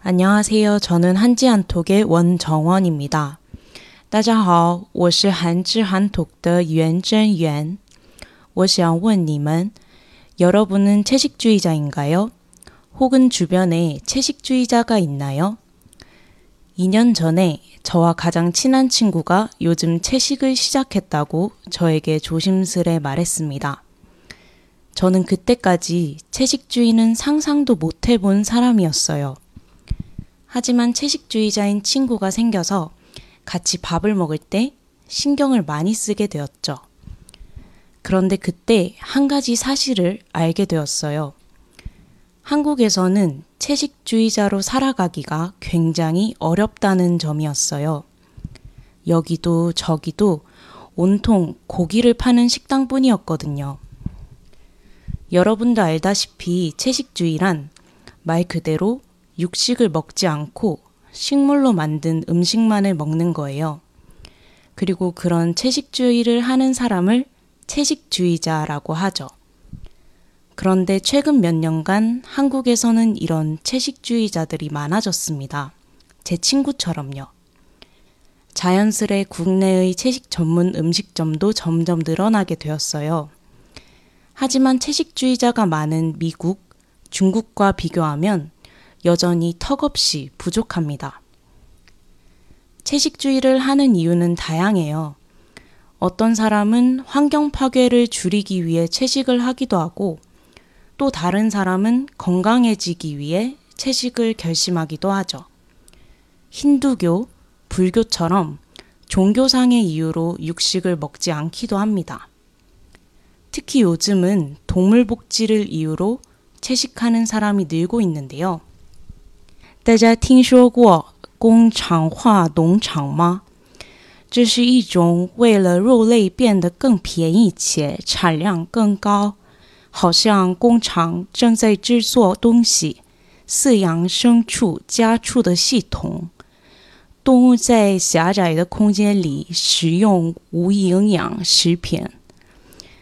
안녕하세요. 저는 한지한톡의 원정원입니다. 大家好,我是韩之韩톡의袁真元.我想问你们, 여러분은 채식주의자인가요? 혹은 주변에 채식주의자가 있나요? 2년 전에 저와 가장 친한 친구가 요즘 채식을 시작했다고 저에게 조심스레 말했습니다. 저는 그때까지 채식주의는 상상도 못 해본 사람이었어요. 하지만 채식주의자인 친구가 생겨서 같이 밥을 먹을 때 신경을 많이 쓰게 되었죠. 그런데 그때 한 가지 사실을 알게 되었어요. 한국에서는 채식주의자로 살아가기가 굉장히 어렵다는 점이었어요. 여기도 저기도 온통 고기를 파는 식당뿐이었거든요. 여러분도 알다시피 채식주의란 말 그대로 육식을 먹지 않고 식물로 만든 음식만을 먹는 거예요. 그리고 그런 채식주의를 하는 사람을 채식주의자라고 하죠. 그런데 최근 몇 년간 한국에서는 이런 채식주의자들이 많아졌습니다. 제 친구처럼요. 자연스레 국내의 채식 전문 음식점도 점점 늘어나게 되었어요. 하지만 채식주의자가 많은 미국, 중국과 비교하면 여전히 턱없이 부족합니다. 채식주의를 하는 이유는 다양해요. 어떤 사람은 환경 파괴를 줄이기 위해 채식을 하기도 하고, 또 다른 사람은 건강해지기 위해 채식을 결심하기도 하죠. 힌두교, 불교처럼 종교상의 이유로 육식을 먹지 않기도 합니다. 특히 요즘은 동물 복지를 이유로 채식하는 사람이 늘고 있는데요. 大家听说过工厂化农场吗？这是一种为了肉类变得更便宜且产量更高，好像工厂正在制作东西、饲养牲畜、家畜的系统。动物在狭窄的空间里食用无营养食品，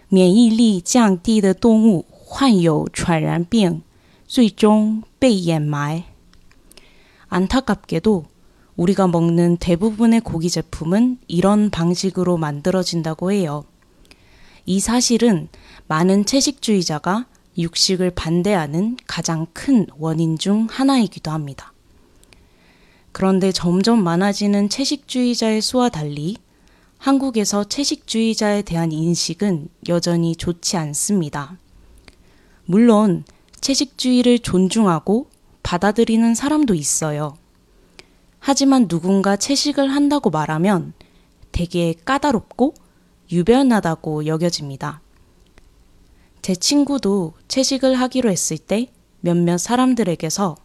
免疫力降低的动物患有传染病，最终被掩埋。 안타깝게도 우리가 먹는 대부분의 고기 제품은 이런 방식으로 만들어진다고 해요. 이 사실은 많은 채식주의자가 육식을 반대하는 가장 큰 원인 중 하나이기도 합니다. 그런데 점점 많아지는 채식주의자의 수와 달리 한국에서 채식주의자에 대한 인식은 여전히 좋지 않습니다. 물론 채식주의를 존중하고 받아들이는 사람도 있어요. 하지만 누군가 채식을 한다고 말하면 되게 까다롭고 유별나다고 여겨집니다. 제 친구도 채식을 하기로 했을 때 몇몇 사람들에게서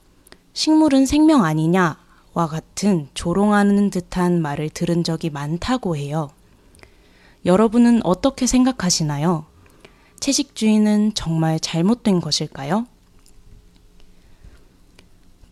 식물은 생명 아니냐와 같은 조롱하는 듯한 말을 들은 적이 많다고 해요. 여러분은 어떻게 생각하시나요? 채식주의는 정말 잘못된 것일까요?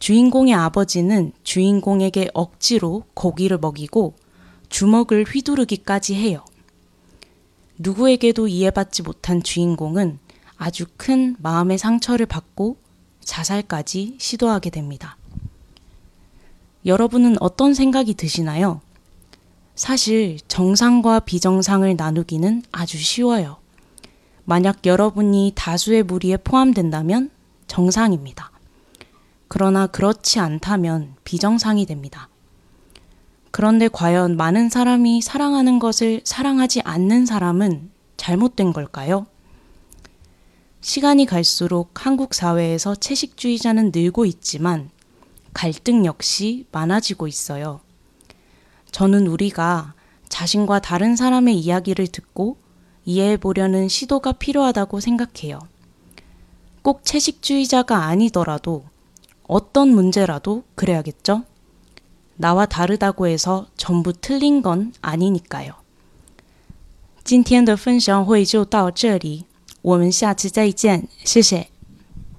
주인공의 아버지는 주인공에게 억지로 고기를 먹이고 주먹을 휘두르기까지 해요. 누구에게도 이해받지 못한 주인공은 아주 큰 마음의 상처를 받고 자살까지 시도하게 됩니다. 여러분은 어떤 생각이 드시나요? 사실 정상과 비정상을 나누기는 아주 쉬워요. 만약 여러분이 다수의 무리에 포함된다면 정상입니다. 그러나 그렇지 않다면 비정상이 됩니다. 그런데 과연 많은 사람이 사랑하는 것을 사랑하지 않는 사람은 잘못된 걸까요? 시간이 갈수록 한국 사회에서 채식주의자는 늘고 있지만 갈등 역시 많아지고 있어요. 저는 우리가 자신과 다른 사람의 이야기를 듣고 이해해 보려는 시도가 필요하다고 생각해요. 꼭 채식주의자가 아니더라도 어떤 문제라도 그래야겠죠? 나와 다르다고 해서 전부 틀린 건 아니니까요. 今天的分享会就到这里，我们下次再见，谢谢。